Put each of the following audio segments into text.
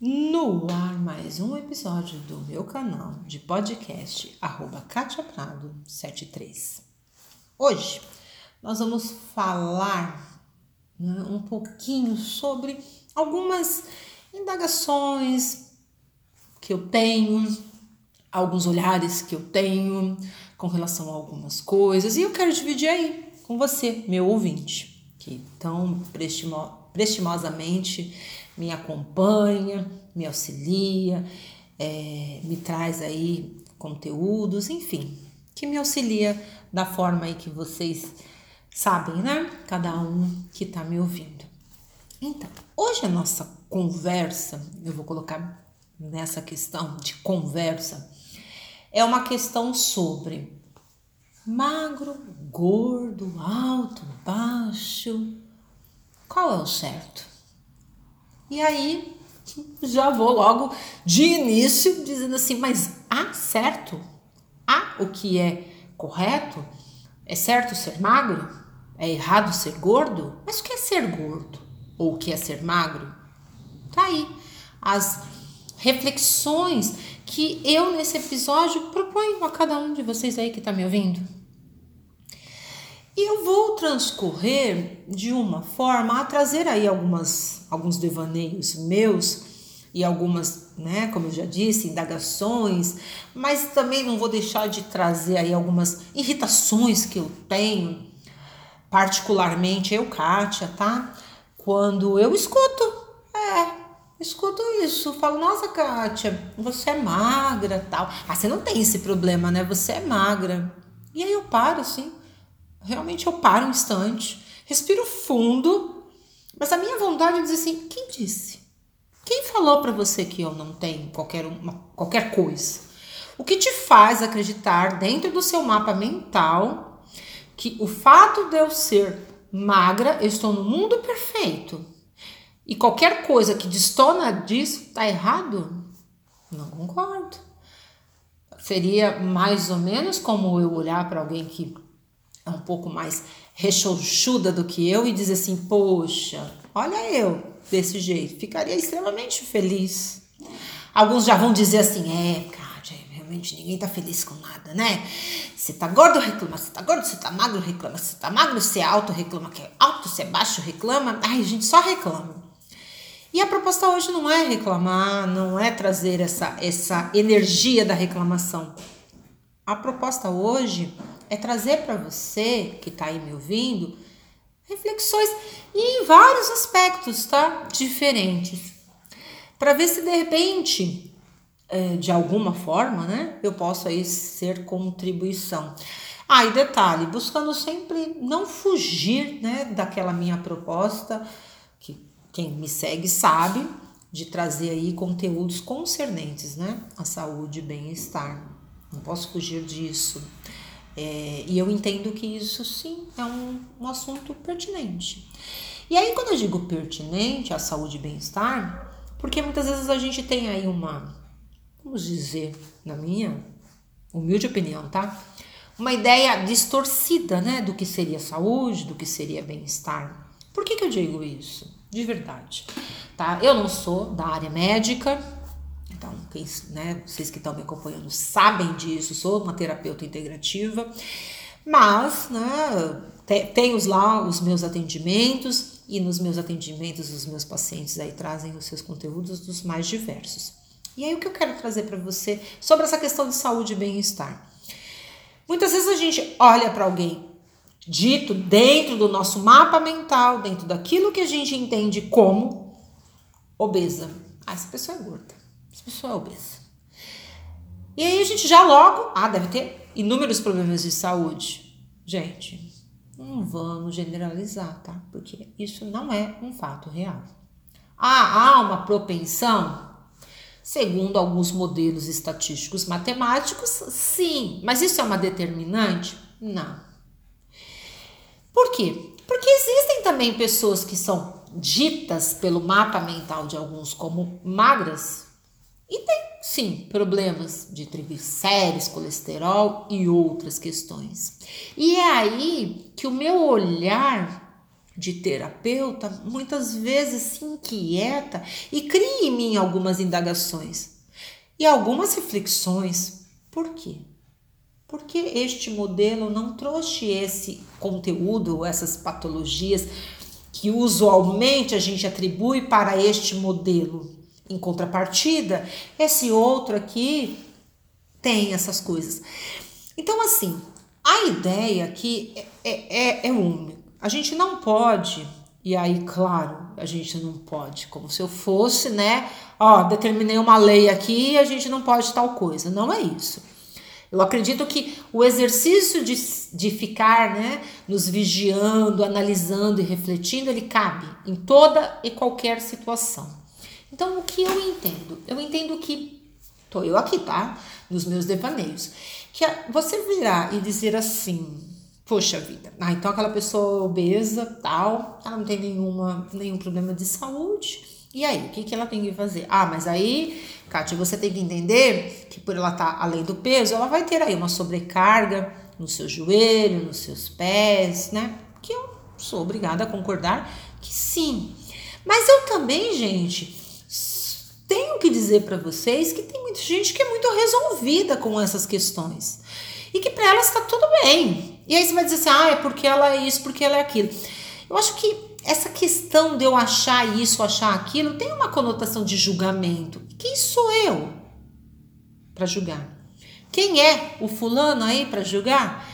No ar, mais um episódio do meu canal de podcast, arroba Katia Prado 73. Hoje nós vamos falar né, um pouquinho sobre algumas indagações que eu tenho, alguns olhares que eu tenho com relação a algumas coisas, e eu quero dividir aí com você, meu ouvinte, que tão prestimosamente me acompanha, me auxilia, é, me traz aí conteúdos, enfim, que me auxilia da forma aí que vocês sabem, né? Cada um que tá me ouvindo. Então, hoje a nossa conversa, eu vou colocar nessa questão de conversa, é uma questão sobre magro, gordo, alto, baixo. Qual é o certo? E aí já vou logo de início dizendo assim, mas há certo? Há o que é correto? É certo ser magro? É errado ser gordo? Mas o que é ser gordo? Ou o que é ser magro? Tá aí as reflexões que eu nesse episódio proponho a cada um de vocês aí que está me ouvindo. E eu vou transcorrer de uma forma a trazer aí algumas, alguns devaneios meus e algumas, né, como eu já disse, indagações, mas também não vou deixar de trazer aí algumas irritações que eu tenho, particularmente eu, Kátia, tá? Quando eu escuto, é, escuto isso, falo, nossa, Kátia, você é magra, tal. Ah, você não tem esse problema, né? Você é magra. E aí eu paro assim, realmente eu paro um instante, respiro fundo, mas a minha vontade é dizer assim: quem disse? Quem falou para você que eu não tenho qualquer, uma, qualquer coisa? O que te faz acreditar dentro do seu mapa mental que o fato de eu ser magra, eu estou no mundo perfeito e qualquer coisa que destona disso está errado? Não concordo. Seria mais ou menos como eu olhar para alguém que é um pouco mais rechonchuda do que eu e dizer assim: Poxa, olha eu desse jeito, ficaria extremamente feliz. Alguns já vão dizer assim: É, cara, realmente ninguém tá feliz com nada, né? Você tá gordo, reclama. Você tá gordo, você tá magro, reclama. Você tá magro, você é alto, reclama. Que é alto, você é baixo, reclama. Ai, a gente só reclama. E a proposta hoje não é reclamar, não é trazer essa, essa energia da reclamação. A proposta hoje é trazer para você que está aí me ouvindo reflexões em vários aspectos, tá? Diferentes. Para ver se de repente, é, de alguma forma, né, eu posso aí ser contribuição. Ah, e detalhe, buscando sempre não fugir, né, daquela minha proposta, que quem me segue sabe, de trazer aí conteúdos concernentes, né, à saúde e bem-estar. Não posso fugir disso. É, e eu entendo que isso sim é um, um assunto pertinente. E aí, quando eu digo pertinente à saúde e bem-estar, porque muitas vezes a gente tem aí uma, vamos dizer, na minha humilde opinião, tá? Uma ideia distorcida, né, do que seria saúde, do que seria bem-estar. Por que, que eu digo isso? De verdade, tá? Eu não sou da área médica, então, quem, né, vocês que estão me acompanhando sabem disso, sou uma terapeuta integrativa, mas né, tenho lá os meus atendimentos e nos meus atendimentos os meus pacientes aí trazem os seus conteúdos dos mais diversos. E aí o que eu quero trazer para você sobre essa questão de saúde e bem-estar? Muitas vezes a gente olha para alguém dito dentro do nosso mapa mental, dentro daquilo que a gente entende como obesa. Ah, essa pessoa é gorda. Essa pessoa é obesa. E aí a gente já logo, ah, deve ter inúmeros problemas de saúde. Gente, não vamos generalizar, tá? Porque isso não é um fato real. Ah, há uma propensão? Segundo alguns modelos estatísticos matemáticos, sim. Mas isso é uma determinante? Não. Por quê? Porque existem também pessoas que são ditas pelo mapa mental de alguns como magras e tem, sim, problemas de triglicéridos, colesterol e outras questões. E é aí que o meu olhar de terapeuta muitas vezes se inquieta e cria em mim algumas indagações e algumas reflexões. Por quê? Porque este modelo não trouxe esse conteúdo, essas patologias que usualmente a gente atribui para este modelo. Em contrapartida, esse outro aqui tem essas coisas. Então, assim, a ideia aqui é, é, é única. A gente não pode, e aí, claro, a gente não pode, como se eu fosse, né? Ó, determinei uma lei aqui a gente não pode tal coisa. Não é isso. Eu acredito que o exercício de, de ficar né, nos vigiando, analisando e refletindo, ele cabe em toda e qualquer situação. Então, o que eu entendo? Eu entendo que, tô eu aqui, tá? Nos meus devaneios, que você virar e dizer assim, poxa vida, ah, então aquela pessoa obesa, tal, ela não tem nenhuma, nenhum problema de saúde, e aí, o que, que ela tem que fazer? Ah, mas aí, Kátia, você tem que entender que por ela estar tá além do peso, ela vai ter aí uma sobrecarga no seu joelho, nos seus pés, né? Que eu sou obrigada a concordar que sim. Mas eu também, gente, tenho que dizer para vocês que tem muita gente que é muito resolvida com essas questões. E que para elas está tudo bem. E aí você vai dizer assim, ah, é porque ela é isso, porque ela é aquilo. Eu acho que essa questão de eu achar isso, achar aquilo, tem uma conotação de julgamento. Quem sou eu para julgar? Quem é o fulano aí para julgar?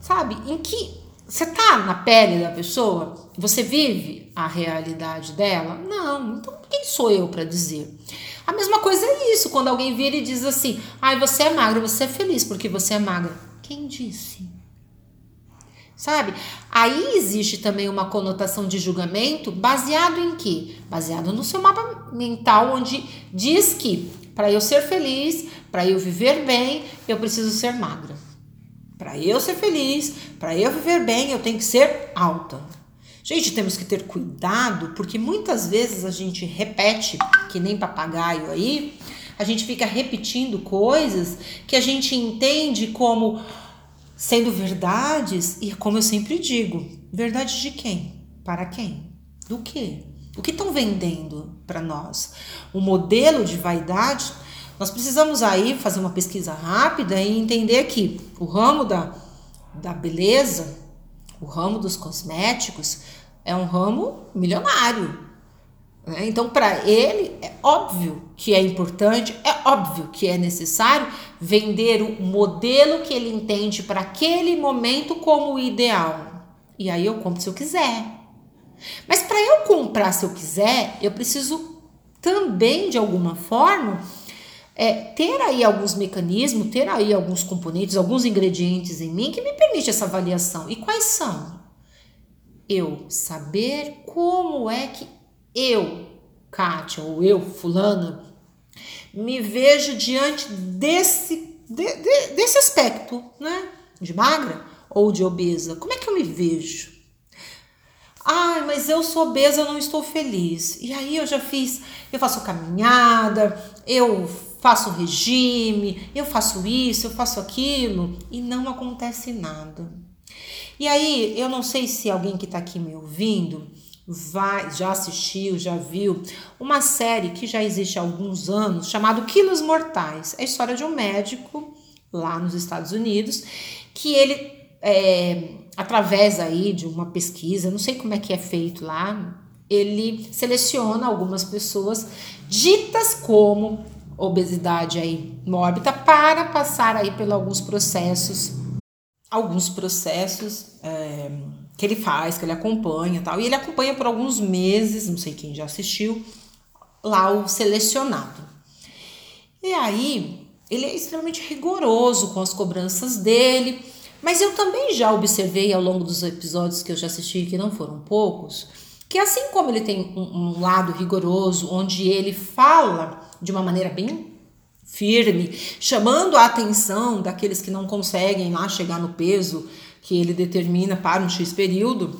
Sabe? Em que você tá na pele da pessoa? Você vive a realidade dela? Não. Então quem sou eu para dizer? A mesma coisa é isso, quando alguém vira e diz assim: "Ai, você é magra, você é feliz porque você é magra". Quem disse? sabe? Aí existe também uma conotação de julgamento baseado em quê? Baseado no seu mapa mental, onde diz que para eu ser feliz, para eu viver bem, eu preciso ser magra. Para eu ser feliz, para eu viver bem, eu tenho que ser alta. Gente, temos que ter cuidado, porque muitas vezes a gente repete, que nem papagaio aí, a gente fica repetindo coisas que a gente entende como sendo verdades, e como eu sempre digo, verdade de quem? Para quem? Do que? O que estão vendendo para nós? O modelo de vaidade, nós precisamos aí fazer uma pesquisa rápida e entender que o ramo da, da beleza, o ramo dos cosméticos, é um ramo milionário. Né? Então, para ele, é óbvio que é importante, é óbvio que é necessário vender o modelo que ele entende para aquele momento como ideal. E aí eu compro se eu quiser. Mas para eu comprar se eu quiser, eu preciso também, de alguma forma, é, ter aí alguns mecanismos, ter aí alguns componentes, alguns ingredientes em mim que me permite essa avaliação. E quais são? Eu saber como é que eu, Kátia, ou eu, fulana, me vejo diante desse, de, de, desse aspecto, né? De magra ou de obesa. Como é que eu me vejo? Ai, mas eu sou obesa, eu não estou feliz. E aí eu já fiz, eu faço caminhada, eu faço regime, eu faço isso, eu faço aquilo e não acontece nada. E aí, eu não sei se alguém que está aqui me ouvindo vai, já assistiu, já viu uma série que já existe há alguns anos chamado Quilos Mortais. É a história de um médico lá nos Estados Unidos que ele é, através aí de uma pesquisa, não sei como é que é feito lá, ele seleciona algumas pessoas ditas como obesidade aí mórbida para passar aí por alguns processos, alguns processos é, que ele faz, que ele acompanha tal. E ele acompanha por alguns meses, não sei quem já assistiu, lá o selecionado. E aí, ele é extremamente rigoroso com as cobranças dele, mas eu também já observei ao longo dos episódios que eu já assisti, que não foram poucos, que assim como ele tem um, um lado rigoroso, onde ele fala de uma maneira bem firme, chamando a atenção daqueles que não conseguem lá chegar no peso que ele determina para um X período.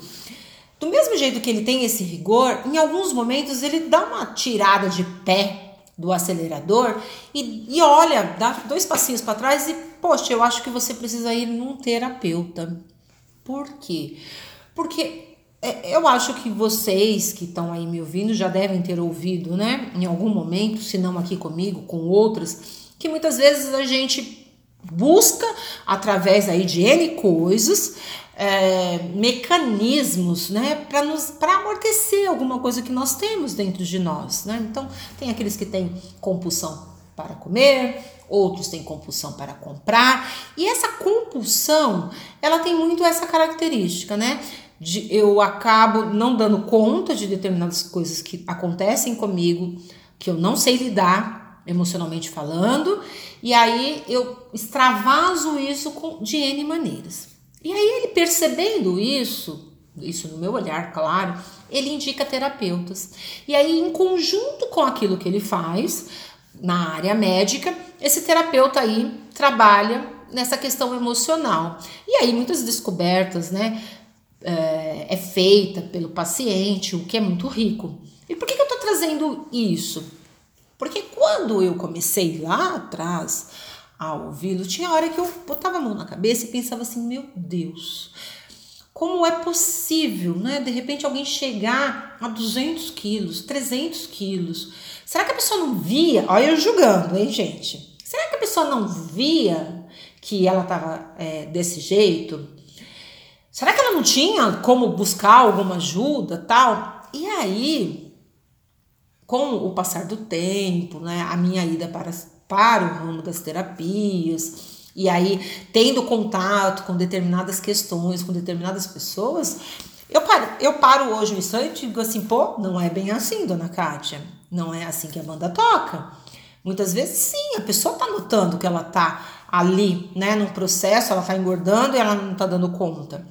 Do mesmo jeito que ele tem esse rigor, em alguns momentos ele dá uma tirada de pé do acelerador e, e olha, dá dois passinhos para trás e, poxa, eu acho que você precisa ir num terapeuta. Por quê? Porque eu acho que vocês que estão aí me ouvindo já devem ter ouvido, né, em algum momento, se não aqui comigo, com outras, que muitas vezes a gente busca através aí de N coisas, é, mecanismos, né, para nos para amortecer alguma coisa que nós temos dentro de nós, né? Então, tem aqueles que têm compulsão para comer, outros têm compulsão para comprar, e essa compulsão, ela tem muito essa característica, né? De, eu acabo não dando conta de determinadas coisas que acontecem comigo, que eu não sei lidar emocionalmente falando, e aí eu extravaso isso com, de N maneiras. E aí ele percebendo isso, isso no meu olhar, claro, ele indica terapeutas. E aí, em conjunto com aquilo que ele faz na área médica, esse terapeuta aí trabalha nessa questão emocional. E aí, muitas descobertas, né? É, é feita pelo paciente, o que é muito rico. E por que, que eu estou trazendo isso? Porque quando eu comecei lá atrás a ouvi-lo, tinha hora que eu botava a mão na cabeça e pensava assim: meu Deus, como é possível, né? De repente alguém chegar a 200 quilos, 300 quilos. Será que a pessoa não via? Olha, eu julgando, hein, gente? Será que a pessoa não via que ela estava é, desse jeito? Será que ela não tinha como buscar alguma ajuda, tal? E aí, com o passar do tempo, né, a minha ida para para o ramo das terapias, e aí tendo contato com determinadas questões, com determinadas pessoas, eu paro, eu paro hoje um instante e digo assim, pô, não é bem assim, dona Kátia. Não é assim que a banda toca. Muitas vezes sim, a pessoa tá notando que ela tá ali, né, num processo, ela tá engordando e ela não tá dando conta.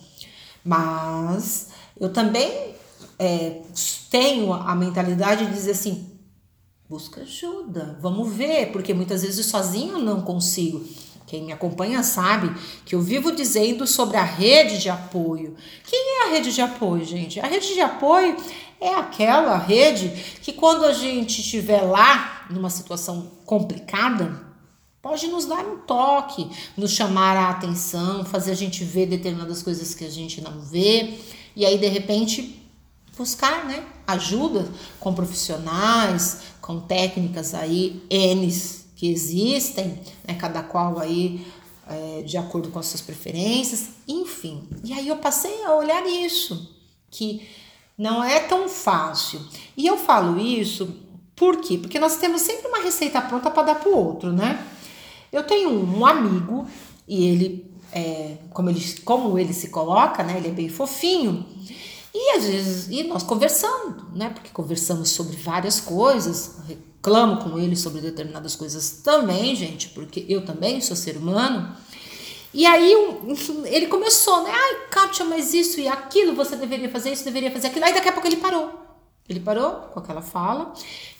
Mas eu também é, tenho a mentalidade de dizer assim, busca ajuda, vamos ver, porque muitas vezes sozinho eu não consigo. Quem me acompanha sabe que eu vivo dizendo sobre a rede de apoio. Quem é a rede de apoio, gente? A rede de apoio é aquela rede que quando a gente estiver lá numa situação complicada, pode nos dar um toque, nos chamar a atenção, fazer a gente ver determinadas coisas que a gente não vê, e aí de repente buscar, né, ajuda com profissionais, com técnicas aí N's que existem, né, cada qual aí é, de acordo com as suas preferências, enfim. E aí eu passei a olhar isso, que não é tão fácil. E eu falo isso por quê? Porque nós temos sempre uma receita pronta para dar para o outro, né? Eu tenho um amigo e ele, é, como, ele, como ele se coloca, né? Ele é bem fofinho. E às vezes, e nós conversando, né? Porque conversamos sobre várias coisas, reclamo com ele sobre determinadas coisas também, gente, porque eu também sou ser humano. E aí ele começou, né? Ai, Kátia, mas isso e aquilo, você deveria fazer isso, deveria fazer aquilo. Aí daqui a pouco ele parou. Ele parou com aquela fala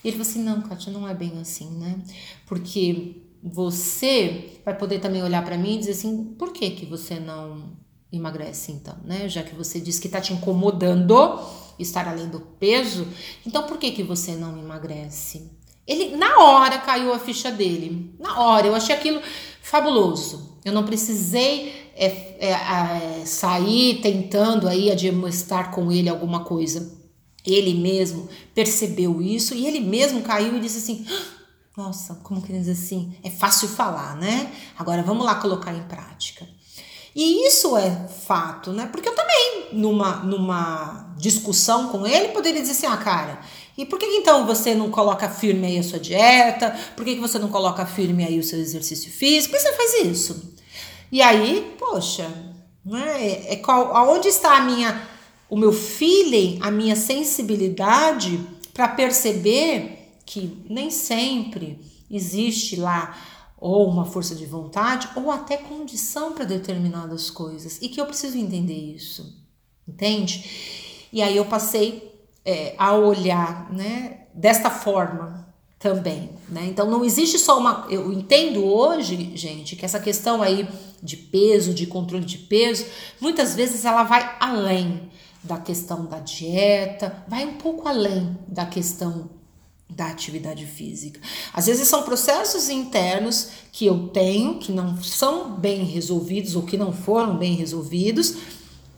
e ele falou assim: não, Kátia, não é bem assim, né? Porque você vai poder também olhar para mim e dizer assim: por que, que você não emagrece então, né? Já que você diz que está te incomodando estar além do peso, então por que que você não emagrece? Ele na hora caiu a ficha dele, na hora eu achei aquilo fabuloso. Eu não precisei é, é, é, sair tentando aí admoestar com ele alguma coisa. Ele mesmo percebeu isso e ele mesmo caiu e disse assim: Nossa, como que diz assim? É fácil falar, né? Agora vamos lá colocar em prática. E isso é fato, né? Porque eu também, numa, numa discussão com ele, poderia dizer assim: ah, cara, e por que então você não coloca firme aí a sua dieta? Por que, que você não coloca firme aí o seu exercício físico? Por que você faz isso? E aí, poxa, né? É qual, aonde está a minha, o meu feeling, a minha sensibilidade para perceber que nem sempre existe lá ou uma força de vontade, ou até condição para determinadas coisas, e que eu preciso entender isso, entende? E aí eu passei é, a olhar, né, desta forma também, né? Então não existe só uma. Eu entendo hoje, gente, que essa questão aí de peso, de controle de peso, muitas vezes ela vai além da questão da dieta, vai um pouco além da questão da atividade física. Às vezes são processos internos que eu tenho que não são bem resolvidos ou que não foram bem resolvidos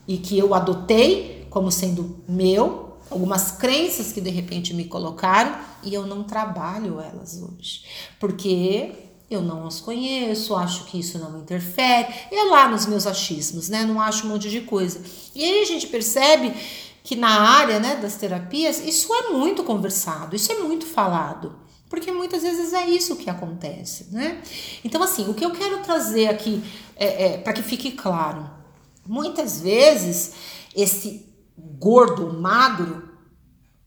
e que eu adotei como sendo meu, algumas crenças que de repente me colocaram e eu não trabalho elas hoje. Porque eu não as conheço, acho que isso não interfere. Eu lá nos meus achismos, né? Não acho um monte de coisa. E aí a gente percebe que na área né, das terapias isso é muito conversado, isso é muito falado. Porque muitas vezes é isso que acontece, né? Então, assim, o que eu quero trazer aqui é, é para que fique claro, muitas vezes esse gordo magro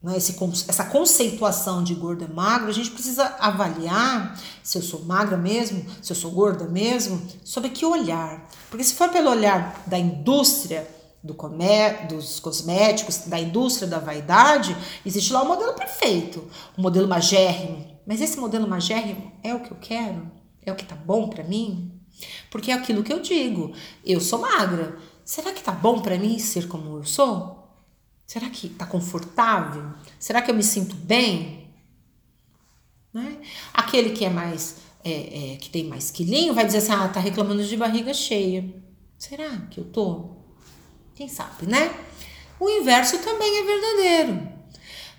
né, esse, essa conceituação de gorda magro, a gente precisa avaliar se eu sou magra mesmo, se eu sou gorda mesmo, sobre que olhar. Porque se for pelo olhar da indústria do comé dos cosméticos, da indústria da vaidade, existe lá o um modelo perfeito, o um modelo magérrimo. Mas esse modelo magérrimo é o que eu quero? É o que tá bom para mim? Porque é aquilo que eu digo, eu sou magra. Será que tá bom para mim ser como eu sou? Será que está confortável? Será que eu me sinto bem? Né? Aquele que é mais é, é, que tem mais quilinho vai dizer assim, ah, tá reclamando de barriga cheia. Será que eu tô? Quem sabe, né? O inverso também é verdadeiro.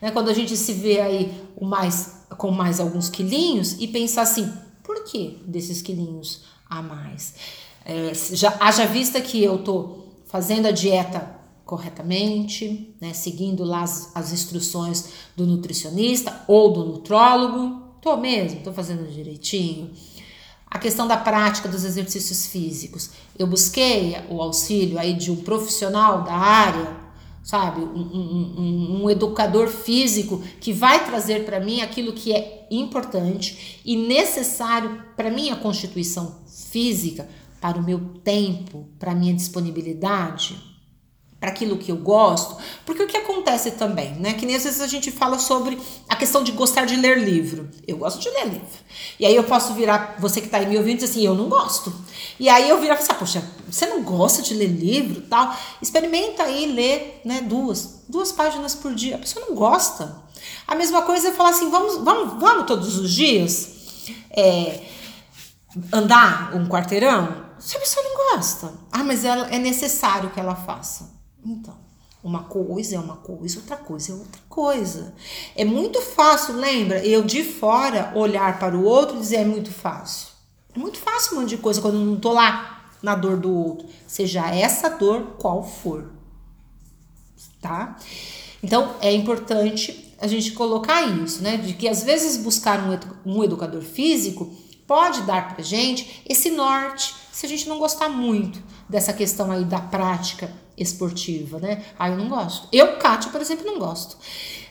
Né? Quando a gente se vê aí o mais, com mais alguns quilinhos e pensar assim, por que desses quilinhos a mais? É, já, haja vista que eu tô fazendo a dieta corretamente, né, seguindo lá as, as, instruções do nutricionista ou do nutrólogo. Tô mesmo, tô fazendo direitinho. A questão da prática dos exercícios físicos. Eu busquei o auxílio aí de um profissional da área, sabe, um, um, um, um educador físico que vai trazer para mim aquilo que é importante e necessário para minha constituição física, para o meu tempo, para minha disponibilidade para aquilo que eu gosto, porque o que acontece também, né? Que nem às vezes a gente fala sobre a questão de gostar de ler livro. Eu gosto de ler livro. E aí eu posso virar, você que está aí me ouvindo, dizer assim, eu não gosto. E aí eu virar e falar, assim, ah, poxa, você não gosta de ler livro tal? Experimenta aí ler, né, duas, duas páginas por dia. A pessoa não gosta. A mesma coisa é falar assim, vamos, vamos, vamos todos os dias é, andar um quarteirão. Se a pessoa não gosta, ah, mas ela, é necessário que ela faça. Então, uma coisa é uma coisa, outra coisa é outra coisa. É muito fácil, lembra? Eu de fora olhar para o outro e dizer é muito fácil. É muito fácil um monte de coisa quando eu não tô lá na dor do outro, seja essa dor qual for. Tá? Então, é importante a gente colocar isso, né? De que às vezes buscar um, um educador físico pode dar pra gente esse norte, se a gente não gostar muito dessa questão aí da prática esportiva, né? Ah, eu não gosto. Eu, Kátia, por exemplo, não gosto.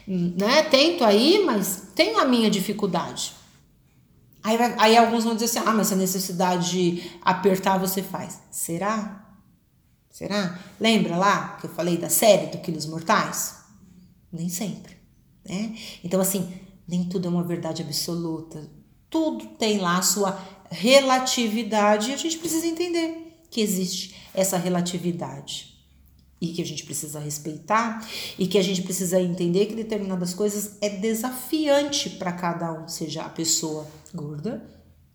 Né? Tento aí, mas tenho a minha dificuldade. Aí, aí alguns vão dizer assim: ah, mas essa necessidade de apertar você faz. Será? Será? Lembra lá que eu falei da série do Quilos Mortais? Nem sempre. Né? Então, assim, nem tudo é uma verdade absoluta. Tudo tem lá a sua relatividade e a gente precisa entender que existe essa relatividade e que a gente precisa respeitar e que a gente precisa entender que determinadas coisas é desafiante para cada um, seja a pessoa gorda,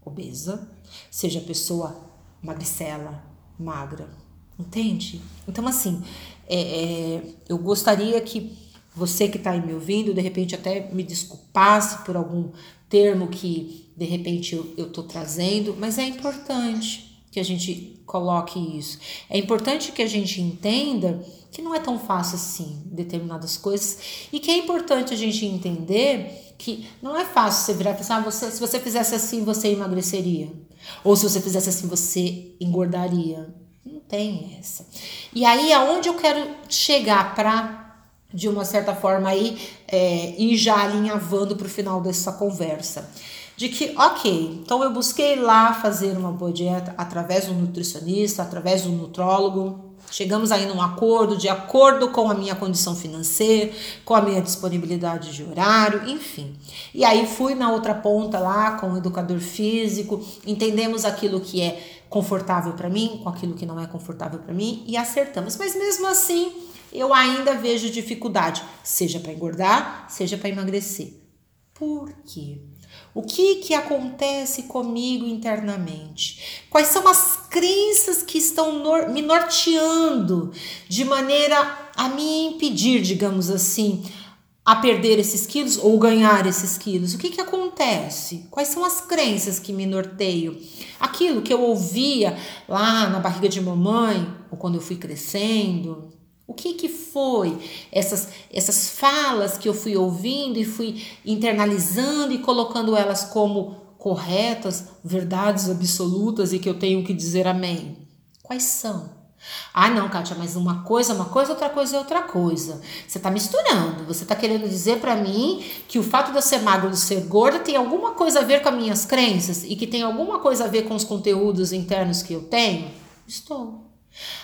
obesa, seja a pessoa magricela, magra, entende? Então assim, é, é, eu gostaria que você que está aí me ouvindo, de repente até me desculpasse por algum termo que de repente eu estou trazendo, mas é importante que a gente coloque isso. É importante que a gente entenda que não é tão fácil assim determinadas coisas e que é importante a gente entender que não é fácil você virar e pensar, ah, você, se você fizesse assim, você emagreceria. Ou se você fizesse assim, você engordaria. Não tem essa. E aí, aonde eu quero chegar para de uma certa forma aí é, ir já alinhavando para o final dessa conversa de que, ok, então eu busquei lá fazer uma boa dieta através do nutricionista, através do nutrólogo, chegamos aí num acordo, de acordo com a minha condição financeira, com a minha disponibilidade de horário, enfim. E aí fui na outra ponta lá com o educador físico, entendemos aquilo que é confortável para mim, com aquilo que não é confortável para mim e acertamos. Mas mesmo assim, eu ainda vejo dificuldade, seja para engordar, seja para emagrecer. Por quê? O que que acontece comigo internamente? Quais são as crenças que estão me norteando de maneira a me impedir, digamos assim, a perder esses quilos ou ganhar esses quilos? O que que acontece? Quais são as crenças que me norteiam? Aquilo que eu ouvia lá na barriga de mamãe, ou quando eu fui crescendo, o que, que foi essas, essas falas que eu fui ouvindo e fui internalizando e colocando elas como corretas, verdades absolutas e que eu tenho que dizer amém? Quais são? Ah, não, Kátia, mas uma coisa é uma coisa, outra coisa é outra coisa. Você está misturando. Você está querendo dizer para mim que o fato de eu ser magro, de ser gorda, tem alguma coisa a ver com as minhas crenças e que tem alguma coisa a ver com os conteúdos internos que eu tenho? Estou.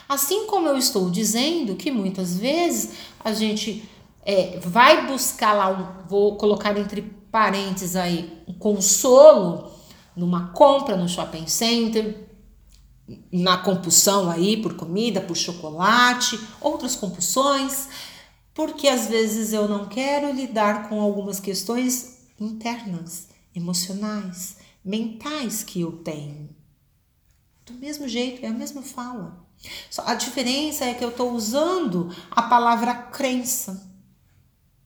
Assim como eu estou dizendo que muitas vezes a gente é, vai buscar lá, um, vou colocar entre parênteses aí, um consolo numa compra no shopping center, na compulsão aí por comida, por chocolate, outras compulsões, porque às vezes eu não quero lidar com algumas questões internas, emocionais, mentais que eu tenho. Do mesmo jeito, é a mesma fala. Só a diferença é que eu estou usando a palavra crença.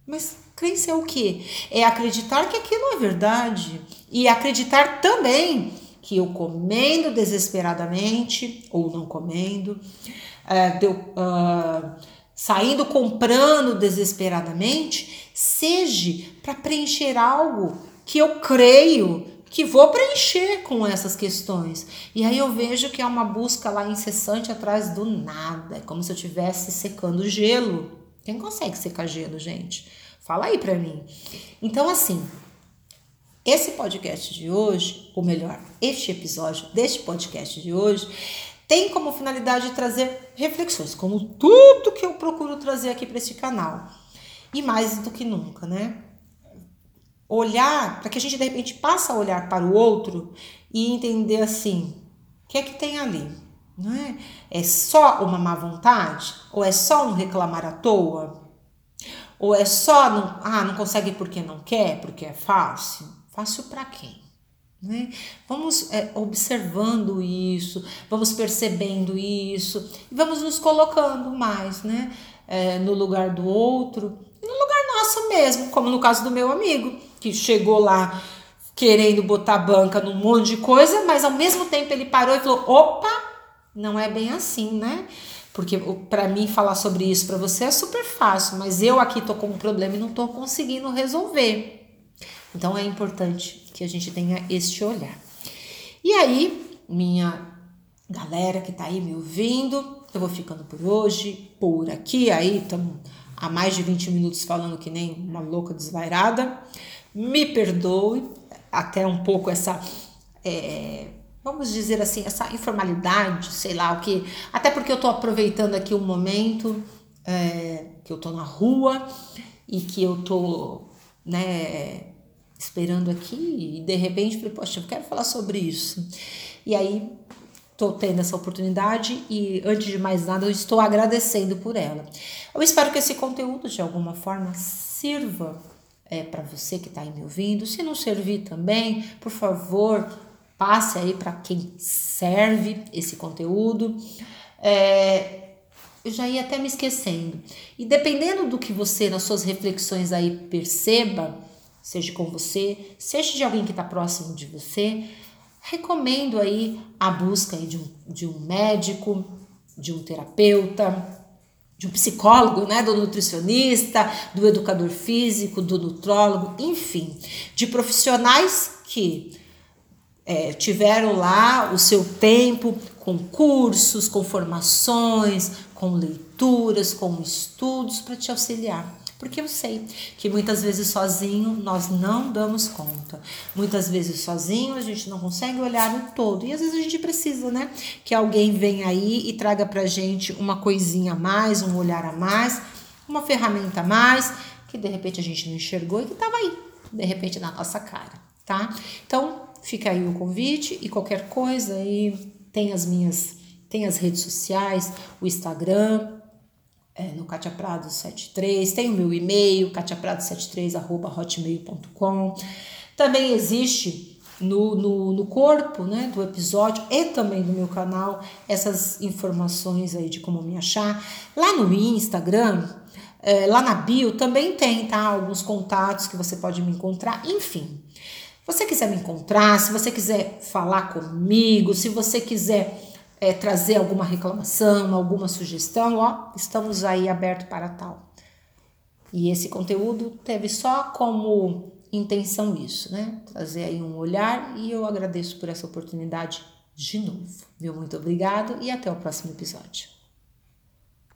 Mas crença é o quê? É acreditar que aquilo é verdade e acreditar também que eu comendo desesperadamente ou não comendo, uh, deu, uh, saindo comprando desesperadamente, seja para preencher algo que eu creio que vou preencher com essas questões. E aí eu vejo que é uma busca lá incessante atrás do nada. É como se eu estivesse secando gelo. Quem consegue secar gelo, gente? Fala aí pra mim. Então, assim, esse podcast de hoje, ou melhor, este episódio deste podcast de hoje, tem como finalidade trazer reflexões, como tudo que eu procuro trazer aqui para este canal. E mais do que nunca, né? Olhar, para que a gente de repente passe a olhar para o outro e entender assim, o que é que tem ali? Não é? é só uma má vontade? Ou é só um reclamar à toa? Ou é só, não, ah, não consegue porque não quer, porque é fácil? Fácil para quem? Né? Vamos é, observando isso, vamos percebendo isso, e vamos nos colocando mais né? É, no lugar do outro, no lugar nosso mesmo, como no caso do meu amigo que chegou lá querendo botar banca num monte de coisa, mas ao mesmo tempo ele parou e falou: opa, não é bem assim, né? Porque para mim falar sobre isso para você é super fácil, mas eu aqui tô com um problema e não tô conseguindo resolver. Então é importante que a gente tenha este olhar. E aí, minha galera que tá aí me ouvindo, eu vou ficando por hoje, por aqui, aí estamos há mais de 20 minutos falando que nem uma louca desvairada me perdoe até um pouco essa, é, vamos dizer assim, essa informalidade, sei lá o que, até porque eu estou aproveitando aqui um momento é, que eu estou na rua e que eu estou, né, esperando aqui e de repente falei, poxa, eu quero falar sobre isso. E aí estou tendo essa oportunidade e antes de mais nada eu estou agradecendo por ela. Eu espero que esse conteúdo de alguma forma sirva é, para você que está aí me ouvindo. Se não servir também, por favor, passe aí para quem serve esse conteúdo. É, eu já ia até me esquecendo. E dependendo do que você, nas suas reflexões aí, perceba, seja com você, seja de alguém que está próximo de você, recomendo aí a busca aí de, um, de um médico, de um terapeuta, de um psicólogo, né, do nutricionista, do educador físico, do nutrólogo, enfim, de profissionais que é, tiveram lá o seu tempo com cursos, com formações, com leituras, com estudos para te auxiliar. Porque eu sei que muitas vezes sozinho nós não damos conta. Muitas vezes sozinho a gente não consegue olhar o todo. E às vezes a gente precisa, né? Que alguém venha aí e traga pra gente uma coisinha a mais, um olhar a mais, uma ferramenta a mais, que de repente a gente não enxergou e que estava aí, de repente na nossa cara, tá? Então, fica aí o convite e qualquer coisa aí tem as minhas, tem as redes sociais, o Instagram, é, no Katia Prado 73, tem o meu e-mail, katiaprado73 hotmail.com. Também existe no, no, no, corpo né, do episódio e também no meu canal essas informações aí de como me achar. Lá no Instagram, é, lá na bio também tem tá, alguns contatos que você pode me encontrar. Enfim, você quiser me encontrar, se você quiser falar comigo, se você quiser é, trazer alguma reclamação, alguma sugestão, ó, estamos aí aberto para tal. E esse conteúdo teve só como intenção isso, né? Trazer aí um olhar e eu agradeço por essa oportunidade de novo. Meu muito obrigado e até o próximo episódio.